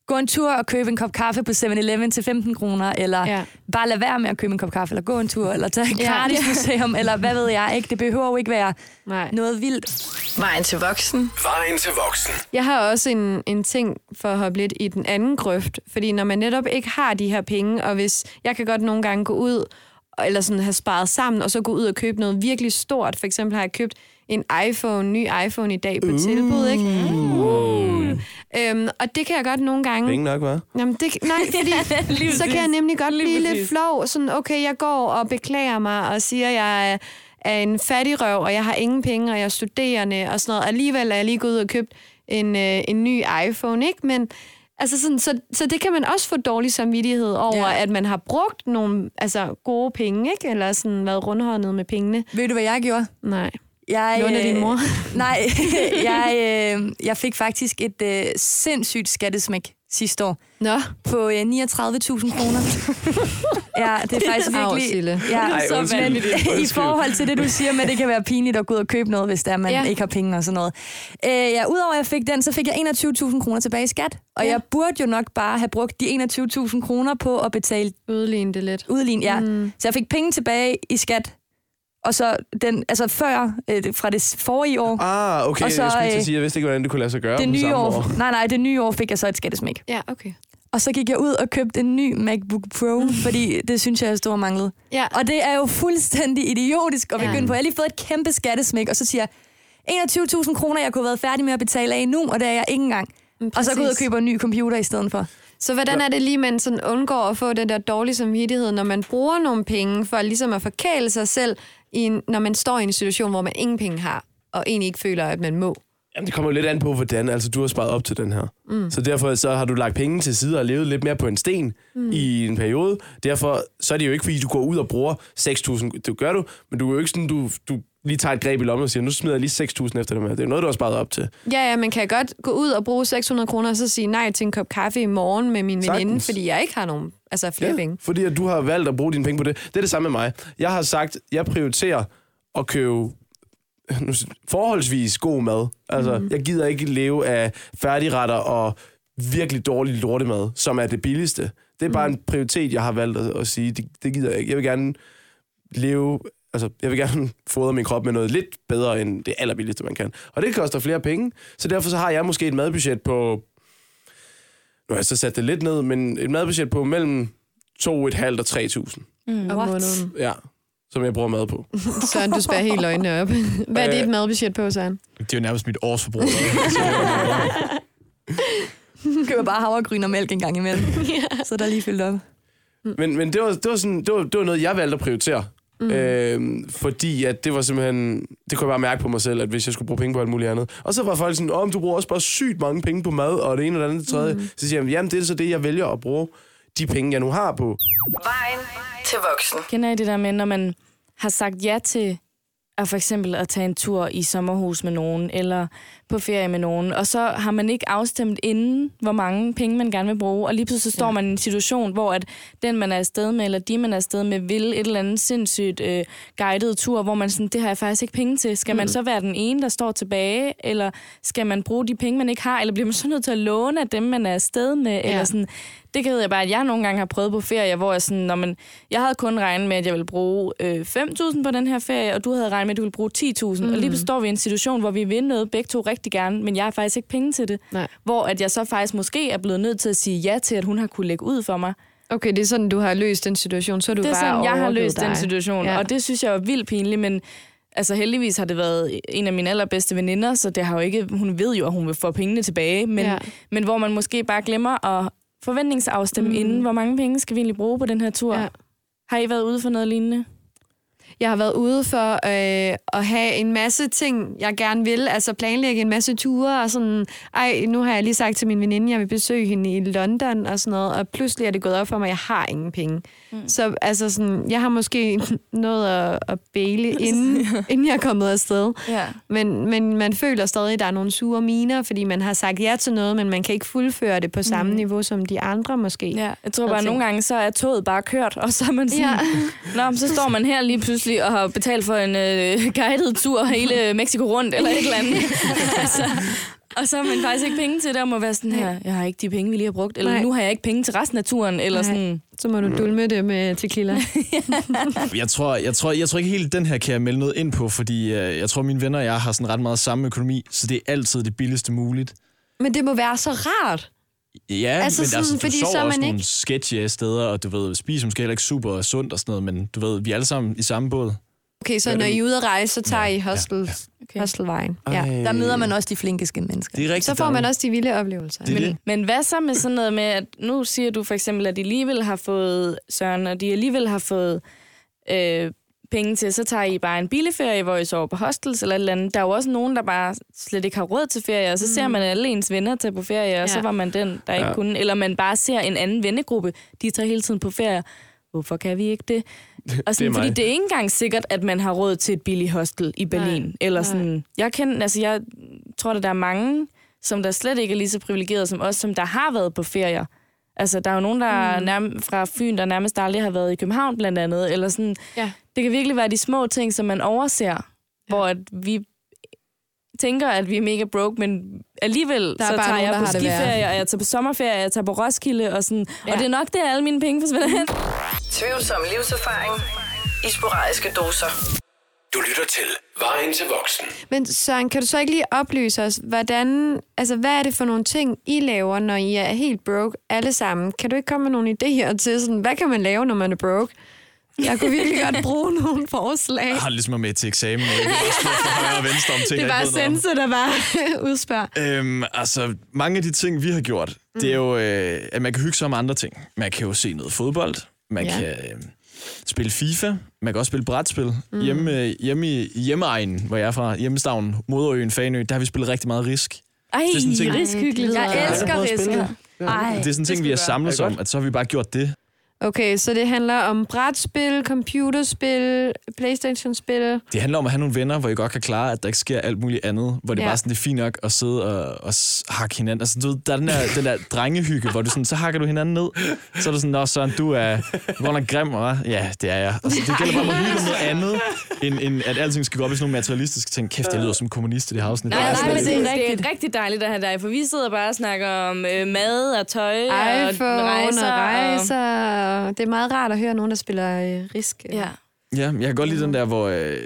gå en tur og købe en kop kaffe på 7-Eleven til 15 kroner, eller Ja. bare lade være med at købe en kop kaffe, eller gå en tur, eller tage en Ja. gratis museum, eller hvad ved jeg ikke. Det behøver jo ikke være Nej. noget vildt. Vejen til voksen. Vejen til voksen. Jeg har også en, en ting for at hoppe lidt i den anden grøft, fordi når man netop ikke har de her penge, og hvis jeg kan godt nogle gange gå ud, eller sådan have sparet sammen, og så gå ud og købe noget virkelig stort. For eksempel har jeg købt en iPhone, ny iPhone i dag på uh. tilbud, ikke? Uh. Øhm, og det kan jeg godt nogle gange... Penge nok, hva'? Jamen, det, nej, fordi så kan jeg nemlig godt blive lidt præcis. flov. Sådan, okay, jeg går og beklager mig og siger, at jeg er, en fattig røv, og jeg har ingen penge, og jeg er studerende og sådan noget. Alligevel er jeg lige gået ud og købt en, øh, en ny iPhone, ikke? Men altså sådan, så, så det kan man også få dårlig samvittighed over, ja. at man har brugt nogle altså, gode penge, ikke? Eller sådan været rundhåndet med pengene. Ved du, hvad jeg gjorde? Nej. Jeg, Lånte din mor? Nej, jeg, øh, jeg fik faktisk et øh, sindssygt skattesmæk sidste år Nå, på øh, 39.000 kroner. ja, det er faktisk virkelig... Ja, Ej, så undskyld. vanvittigt. I forhold til det, du siger med, at det kan være pinligt at gå ud og købe noget, hvis det er, man Ja. ikke har penge og sådan noget. Øh, ja, udover at jeg fik den, så fik jeg 21.000 kroner tilbage i skat. Og Ja. jeg burde jo nok bare have brugt de 21.000 kroner på at betale udligne det lidt. udlign. Ja. Mm. Så jeg fik penge tilbage i skat. Og så den, altså før, øh, fra det forrige år, Ah, okay. Og så, jeg skulle til øh, at sige, jeg vidste ikke, hvordan det kunne lade sig gøre det nye samme år, år. nej, nej, det nye år fik jeg så et skattesmæk. Ja, okay. Og så gik jeg ud og købte en ny MacBook Pro, fordi det synes jeg, jeg stod og manglede. Ja. Og det er jo fuldstændig idiotisk at Ja. begynde på. Jeg har lige fået et kæmpe skattesmæk, og så siger jeg, 21.000 kroner, jeg kunne have været færdig med at betale af nu, og det er jeg ikke engang. Og så går jeg ud og køber en ny computer i stedet for. Så hvordan er det lige, man sådan undgår at få den der dårlige samvittighed, når man bruger nogle penge for ligesom at forkæle sig selv, i en, når man står i en situation, hvor man ingen penge har, og egentlig ikke føler, at man må? Jamen, det kommer jo lidt an på, hvordan altså, du har sparet op til den her. Mm. Så derfor så har du lagt penge til side og levet lidt mere på en sten mm. i en periode. Derfor så er det jo ikke, fordi du går ud og bruger 6.000. Det gør du, men du er jo ikke sådan, du, du lige tager et greb i lommen og siger, nu smider jeg lige 6.000 efter det her. Det er noget, du har sparet op til. Ja, ja, man kan godt gå ud og bruge 600 kroner, og så sige nej til en kop kaffe i morgen med min veninde, Sagtens. fordi jeg ikke har nogen altså flere penge. fordi at du har valgt at bruge dine penge på det. Det er det samme med mig. Jeg har sagt, jeg prioriterer at købe nu, forholdsvis god mad. Altså, mm. jeg gider ikke leve af færdigretter og virkelig dårlig lortemad, som er det billigste. Det er bare en prioritet, jeg har valgt at, at sige, det, det gider jeg ikke. Jeg vil gerne leve, altså, jeg vil gerne fodre min krop med noget lidt bedre end det allerbilligste, man kan. Og det koster flere penge, så derfor så har jeg måske et madbudget på, nu har jeg så sat det lidt ned, men et madbudget på mellem 2.500 og 3.000. Mm, måneden. Ja, som jeg bruger mad på. Søren, du spærer helt øjnene op. Hvad er dit madbudget på, Søren? Det er jo nærmest mit årsforbrug. køber bare havregryn og mælk en gang imellem. ja. Så er der lige fyldt op. Men, men det, var, det, var sådan, det, var, det var noget, jeg valgte at prioritere. Mm. Øhm, fordi at det var simpelthen... Det kunne jeg bare mærke på mig selv, at hvis jeg skulle bruge penge på alt muligt andet. Og så var folk sådan, om du bruger også bare sygt mange penge på mad, og det ene og det andet og det tredje. Mm. Så siger jeg, jamen det er så det, jeg vælger at bruge de penge, jeg nu har på. Vejen til voksen. Kender I det der med, når man har sagt ja til at for eksempel at tage en tur i sommerhus med nogen, eller på ferie med nogen, og så har man ikke afstemt inden, hvor mange penge man gerne vil bruge, og lige pludselig så står ja. man i en situation, hvor at den, man er afsted med, eller de, man er afsted med, vil et eller andet sindssygt øh, guided tur, hvor man sådan, det har jeg faktisk ikke penge til. Skal man så være den ene, der står tilbage, eller skal man bruge de penge, man ikke har, eller bliver man så nødt til at låne af dem, man er afsted med, ja. eller sådan... Det kan jeg bare, at jeg nogle gange har prøvet på ferie, hvor jeg sådan, når man, jeg havde kun regnet med, at jeg ville bruge øh, 5.000 på den her ferie, og du havde regnet med, at du ville bruge 10.000. Mm. Og lige pludselig står vi i en situation, hvor vi vil noget begge to rigtig gerne, men jeg har faktisk ikke penge til det. Nej. Hvor at jeg så faktisk måske er blevet nødt til at sige ja til, at hun har kunne lægge ud for mig. Okay, det er sådan, du har løst den situation, så er du det er bare sådan, jeg har løst den dig. situation, Ja. og det synes jeg er vildt pinligt, men altså heldigvis har det været en af mine allerbedste veninder, så det har jo ikke, hun ved jo, at hun vil få pengene tilbage, men, ja. men hvor man måske bare glemmer at forventningsafstemme mm. inden, hvor mange penge skal vi egentlig bruge på den her tur. Ja. Har I været ude for noget lignende? Jeg har været ude for øh, at have en masse ting, jeg gerne vil. Altså planlægge en masse ture og sådan. Ej, nu har jeg lige sagt til min veninde, jeg vil besøge hende i London og sådan noget. Og pludselig er det gået op for mig, at jeg har ingen penge. Mm. Så altså sådan, jeg har måske nået at, at bæle, inden, inden jeg er kommet afsted. Ja. Men, men man føler stadig, at der er nogle sure miner, fordi man har sagt ja til noget, men man kan ikke fuldføre det på samme mm. niveau som de andre måske. Ja, jeg tror bare, at nogle gange så er toget bare kørt, og så er man sådan, Ja. Nå, så står man her lige pludselig og har betalt for en øh, guided tur hele Mexico rundt, eller et eller andet. altså, og så har man faktisk ikke penge til det, og må være sådan her, jeg har ikke de penge, vi lige har brugt, eller Nej. nu har jeg ikke penge til resten af turen, eller Nej. sådan. Så må du dulme det med tequila. Jeg tror, jeg, tror, jeg tror ikke helt, den her kan jeg melde noget ind på, fordi øh, jeg tror, mine venner og jeg har sådan ret meget samme økonomi, så det er altid det billigste muligt. men det må være så rart. Ja, Altså altså, men sådan, altså, du fordi sover så er også man nogle ikke- sketchy steder, og du ved, spiser måske heller ikke super sundt og sådan noget, men du ved, vi er alle sammen i samme båd. Okay, så Ja, når I er ude at rejse, så tager I hostel, ja, okay. hostelvejen. Ja. Der møder man også de flinkeste mennesker. Det er. Så får man også de vilde oplevelser. Det Men, det. men hvad så med sådan noget med, at nu siger du for eksempel, at de alligevel har fået Søren, og de alligevel har fået øh, penge til, så tager I bare en bileferie, hvor I sover på hostels eller et eller andet. Der er jo også nogen, der bare slet ikke har råd til ferie, og så ser man alle ens venner tage på ferie, og ja. så var man den, der ikke Ja. kunne. Eller man bare ser en anden vennegruppe, de tager hele tiden på ferie. Hvorfor kan vi ikke det? Og sådan, mig. fordi det er ikke engang sikkert, at man har råd til et billigt hostel i Berlin. Nej, eller nej. sådan. Jeg kender, altså jeg tror, at der er mange, som der slet ikke er lige så privilegerede som os, som der har været på ferier. Altså, der er jo nogen, der mm. nærm- fra Fyn, der nærmest aldrig har været i København, blandt andet. Eller sådan. Ja. Det kan virkelig være de små ting, som man overser, ja. hvor at vi tænker, at vi er mega broke, men alligevel Der er så bare tager nogen, jeg der på skiferie, og jeg tager på sommerferie, og jeg tager på Roskilde, og, sådan. Ja. Ja. og det er nok det, alle mine penge forsvinder hen. Tvivlsom livserfaring i sporadiske doser. Du lytter til Vejen til voksen. Men Søren, kan du så ikke lige oplyse os, hvordan, altså, hvad er det for nogle ting, I laver, når I er helt broke alle sammen? Kan du ikke komme med nogle idéer til, sådan, hvad kan man lave, når man er broke? Jeg kunne virkelig godt bruge nogle forslag. Jeg har ligesom med til eksamen. Højre og venstre om ting, Det er ikke om. Sense, der bare udspørger. Øhm, altså, mange af de ting, vi har gjort, mm. det er jo, øh, at man kan hygge sig om andre ting. Man kan jo se noget fodbold, man Ja. ja. kan øh, spille FIFA, man kan også spille brætspil. Mm. Hjemme, hjemme i hjemmeegnen, hvor jeg er fra, hjemmestavnen, Moderøen, Fanø, der har vi spillet rigtig meget risk. Ej, Det er sådan ting- risk hyggeligt. Jeg elsker risk. spille det. Ej, Det er sådan en ting, vi har samlet Er det om, at så har vi bare gjort det. Okay, så det handler om brætspil, computerspil, Playstation-spil. Det handler om at have nogle venner, hvor I godt kan klare, at der ikke sker alt muligt andet. Hvor det Ja. bare sådan, det er fint nok at sidde og, og hakke hinanden. Altså, du ved, der er den der, den der drengehygge, hvor du sådan, så hakker du hinanden ned. Så er du sådan, Nå, Søren, du er godt nok grim, hva'? Ja, det er jeg. Altså, det gælder bare om at hygge noget andet, end, end at alting skal gå op i sådan nogle materialistiske ting. Kæft, jeg lyder som kommunist i det her afsnit. Nej, nej, men det er, det er rigtig dejligt at have dig, for vi sidder bare og snakker om øh, mad og tøj iPhone og rejser. og rejser. Det er meget rart at høre nogen, der spiller øh, risk. Ja. Ja, jeg kan godt lide den der, hvor øh,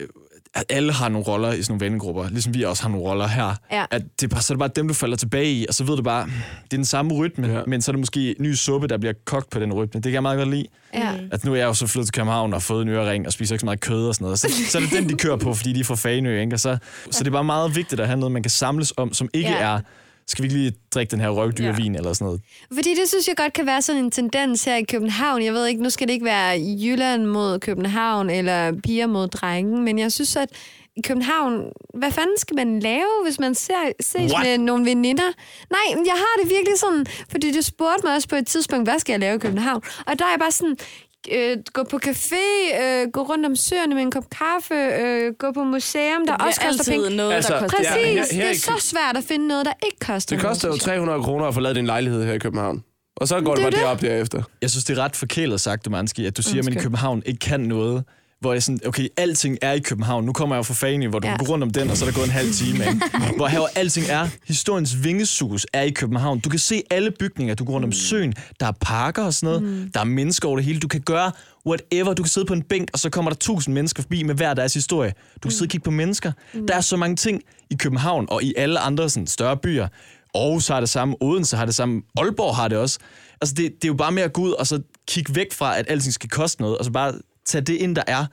at alle har nogle roller i sådan nogle vennegrupper, ligesom vi også har nogle roller her. Ja. At det er bare, så er det bare dem, du falder tilbage i, og så ved du bare, det er den samme rytme, Ja. men så er det måske ny suppe, der bliver kogt på den rytme. Det kan jeg meget godt lide. ja. At nu er jeg jo så flyttet til København og fået en ørering og spiser ikke så meget kød og sådan noget. Så, så er det den, de kører på, fordi de er fra Fanø, ikke? Og så, så det er bare meget vigtigt at have noget, man kan samles om, som ikke ja. er, skal vi lige drikke den her røvdyrvin ja. eller sådan noget. Fordi det synes jeg godt kan være sådan en tendens her i København. Jeg ved ikke, nu skal det ikke være Jylland mod København eller piger mod drengen, men jeg synes, at i København, hvad fanden skal man lave, hvis man ser, ses What? med nogle veninder? Nej, jeg har det virkelig sådan, fordi du spurgte mig også på et tidspunkt, hvad skal jeg lave i København? Og der er jeg bare sådan, øh, gå på café, øh, gå rundt om søerne med en kop kaffe, øh, gå på museum, der Det også koster altid penge. noget, Altså, der koster Præcis, Ja, her- det her er i så svært at finde noget, der ikke koster Det noget, koster jo synes jeg. 300 kroner at få lavet din lejlighed her i København. Og så går det, Det er bare det. derop derefter. Jeg synes, det er ret forkælet sagt, Dumanski, at du siger, at man i. København ikke kan noget. Hvor jeg sådan, okay, alting er i København. Nu kommer jeg jo fra Fanø, hvor du Ja. ja. kan gå rundt om den, og så er der gået en halv time. Ikke? hvor her hvor alting er. Historiens vingesus er i København. Du kan se alle bygninger. Du går rundt om søen. Der er parker og sådan noget. Mm. Der er mennesker over det hele. Du kan gøre whatever. Du kan sidde på en bænk, og så kommer der tusind mennesker forbi med hver deres historie. Du kan sidde og kigge på mennesker. Mm. Der er så mange ting i København og i alle andre sådan, større byer. Aarhus har det samme, Odense har det samme, Aalborg har det også. Altså det, det er jo bare med at gå ud og så kigge væk fra, at alting skal koste noget, og så bare tage det ind, der er.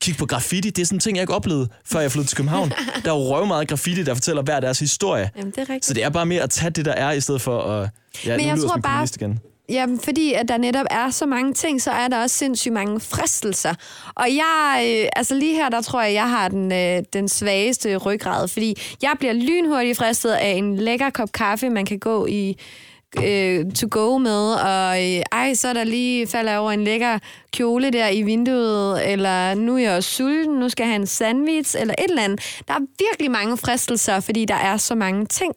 Kig på graffiti, det er sådan en ting, jeg ikke oplevede, før jeg flyttede til København. Der er jo røv meget graffiti, der fortæller hver deres historie. Jamen, det er rigtigt. Så det er bare mere at tage det, der er, i stedet for at... Ja, Men jeg tror bare- igen. Jamen, fordi at der netop er så mange ting, så er der også sindssygt mange fristelser. Og jeg, øh, altså lige her, der tror jeg, jeg har den, øh, den svageste ryggrad, fordi jeg bliver lynhurtigt fristet af en lækker kop kaffe, man kan gå i øh, to go med, og øh, ej, så er der lige falder over en lækker kjole der i vinduet, eller nu er jeg sulten, nu skal jeg have en sandwich, eller et eller andet. Der er virkelig mange fristelser, fordi der er så mange ting.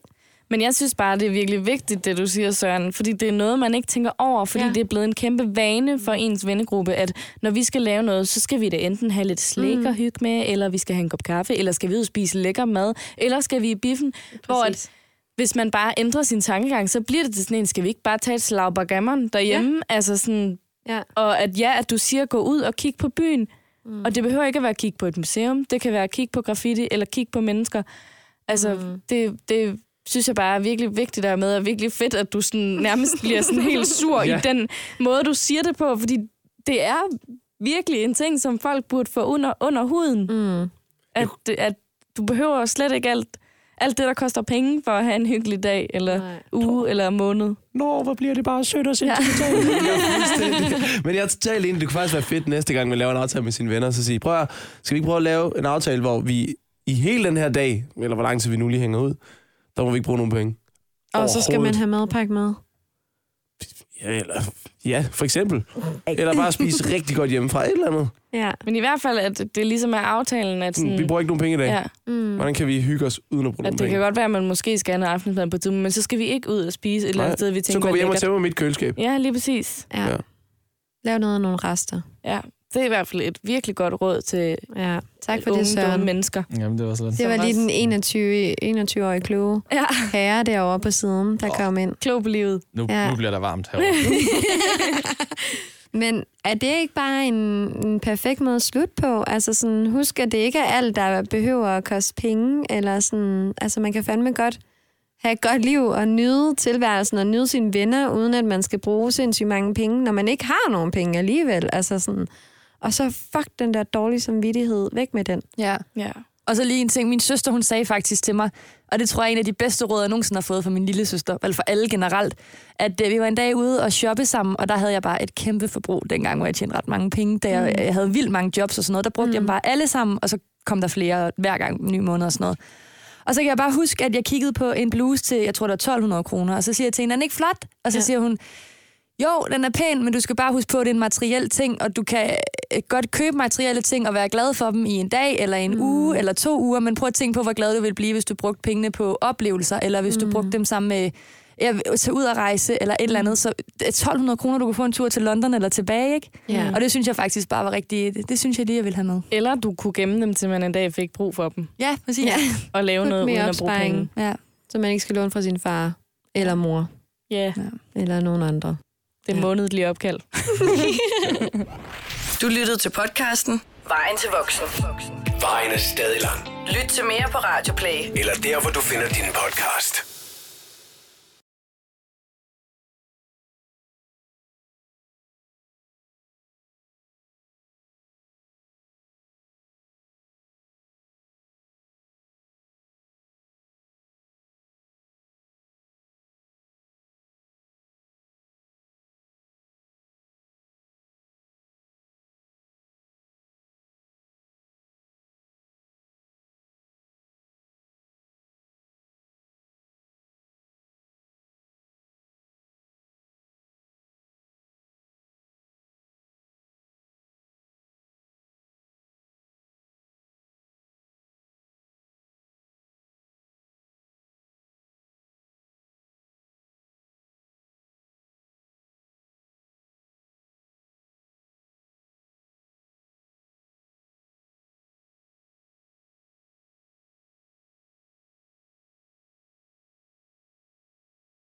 Men jeg synes bare, det er virkelig vigtigt, det du siger, Søren. Fordi det er noget, man ikke tænker over, fordi Ja. det er blevet en kæmpe vane for ens vennegruppe, at når vi skal lave noget, så skal vi da enten have lidt slik Mm. og hygge med, eller vi skal have en kop kaffe, eller skal vi ud og spise lækker mad, eller skal vi i biffen. Hvor at, hvis man bare ændrer sin tankegang, så bliver det til sådan en, skal vi ikke bare tage et slag bagamon derhjemme? Ja. Altså sådan, Ja. og at ja, at du siger, gå ud og kig på byen. Mm. Og det behøver ikke at være at kigge på et museum. Det kan være at kigge på graffiti, eller kigge på mennesker. Altså, mm. det, det synes jeg bare er virkelig vigtigt der med, og virkelig fedt, at du sådan nærmest bliver sådan helt sur. Ja. i den måde, du siger det på, fordi det er virkelig en ting, som folk burde få under, under huden. Mm. At, at du behøver slet ikke alt, alt det, der koster penge for at have en hyggelig dag, eller Nej. uge, eller måned. Nå, hvor bliver det bare sødt og sentimentalt. Ja. Men jeg er totalt enig. Det kunne faktisk være fedt næste gang, man laver en aftale med sine venner, så sige, prøv at, skal vi ikke prøve at lave en aftale, hvor vi i hele den her dag, eller hvor lang tid vi nu lige hænger ud, der må vi ikke bruge nogen penge. Og så skal man have madpakke med. Ja, eller, ja, for eksempel. Eller bare spise rigtig godt hjemmefra. Et eller andet. Ja. Men i hvert fald, at det ligesom er aftalen, at Sådan, sådan, vi bruger ikke nogen penge i dag. ja, Mm. Hvordan kan vi hygge os uden at bruge at nogen det penge? kan godt være, at man måske skal have noget aftensmad på tiden, men så skal vi ikke ud og spise et eller andet sted, vi tænker, Så går vi hjem og tæmmer mit køleskab. Ja, lige præcis. Ja. Ja. Lav noget af nogle rester. Ja, det er i hvert fald et virkelig godt råd til Ja. Tak for unge, det, Søren. dumme mennesker. Jamen, det var sådan. Det var lige den 21, 21-årige kloge Ja, herre derovre på siden, der kom ind. klog på livet. Nu, Ja. nu bliver der varmt herovre. Men er det ikke bare en, en perfekt måde at slutte på? Altså sådan, husk, at det ikke er alt, der behøver at koste penge, eller sådan, altså man kan fandme godt have et godt liv og nyde tilværelsen og nyde sine venner, uden at man skal bruge sindssygt mange penge, når man ikke har nogen penge alligevel. Altså sådan, og så fuck den der dårlige samvittighed, væk med den. Ja. Ja. Og så lige en ting, min søster hun sagde faktisk til mig, og det tror jeg er en af de bedste råd, jeg nogensinde har fået fra min lille søster, eller for alle generelt, at øh, vi var en dag ude og shoppe sammen, og der havde jeg bare et kæmpe forbrug dengang, hvor jeg tjente ret mange penge. Da jeg, jeg havde vildt mange jobs og sådan noget, der brugte mm. jeg dem bare alle sammen, og så kom der flere hver gang, ny måned og sådan noget. Og så kan jeg bare huske, at jeg kiggede på en bluse til, jeg tror, det var 1200 kroner, og så siger jeg til hende, er den ikke flot? Og så ja. siger hun, jo, den er pæn, men du skal bare huske på, at det er en materiel ting, og du kan øh, godt købe materielle ting og være glad for dem i en dag, eller en mm. uge, eller to uger, men prøv at tænke på, hvor glad du vil blive, hvis du brugte pengene på oplevelser, eller hvis mm. du brugte dem sammen med ja, tage ud og rejse, eller et eller andet. Så det er 1200 kroner, du kan få en tur til London eller tilbage, ikke? Ja. Og det synes jeg faktisk bare var rigtig, det, det synes jeg lige, jeg vil have med. Eller du kunne gemme dem, til man en dag fik brug for dem. Ja, præcis. Ja. Og lave noget uden at bruge penge. Ja. Så man ikke skal låne fra sin far, eller mor, Ja, eller nogen andre. Det er Ja. månedlige opkald. Du lyttede til podcasten Vejen til voksen. Vejen er stadig lang. Lyt til mere på Radioplay. Eller der, hvor du finder din podcast.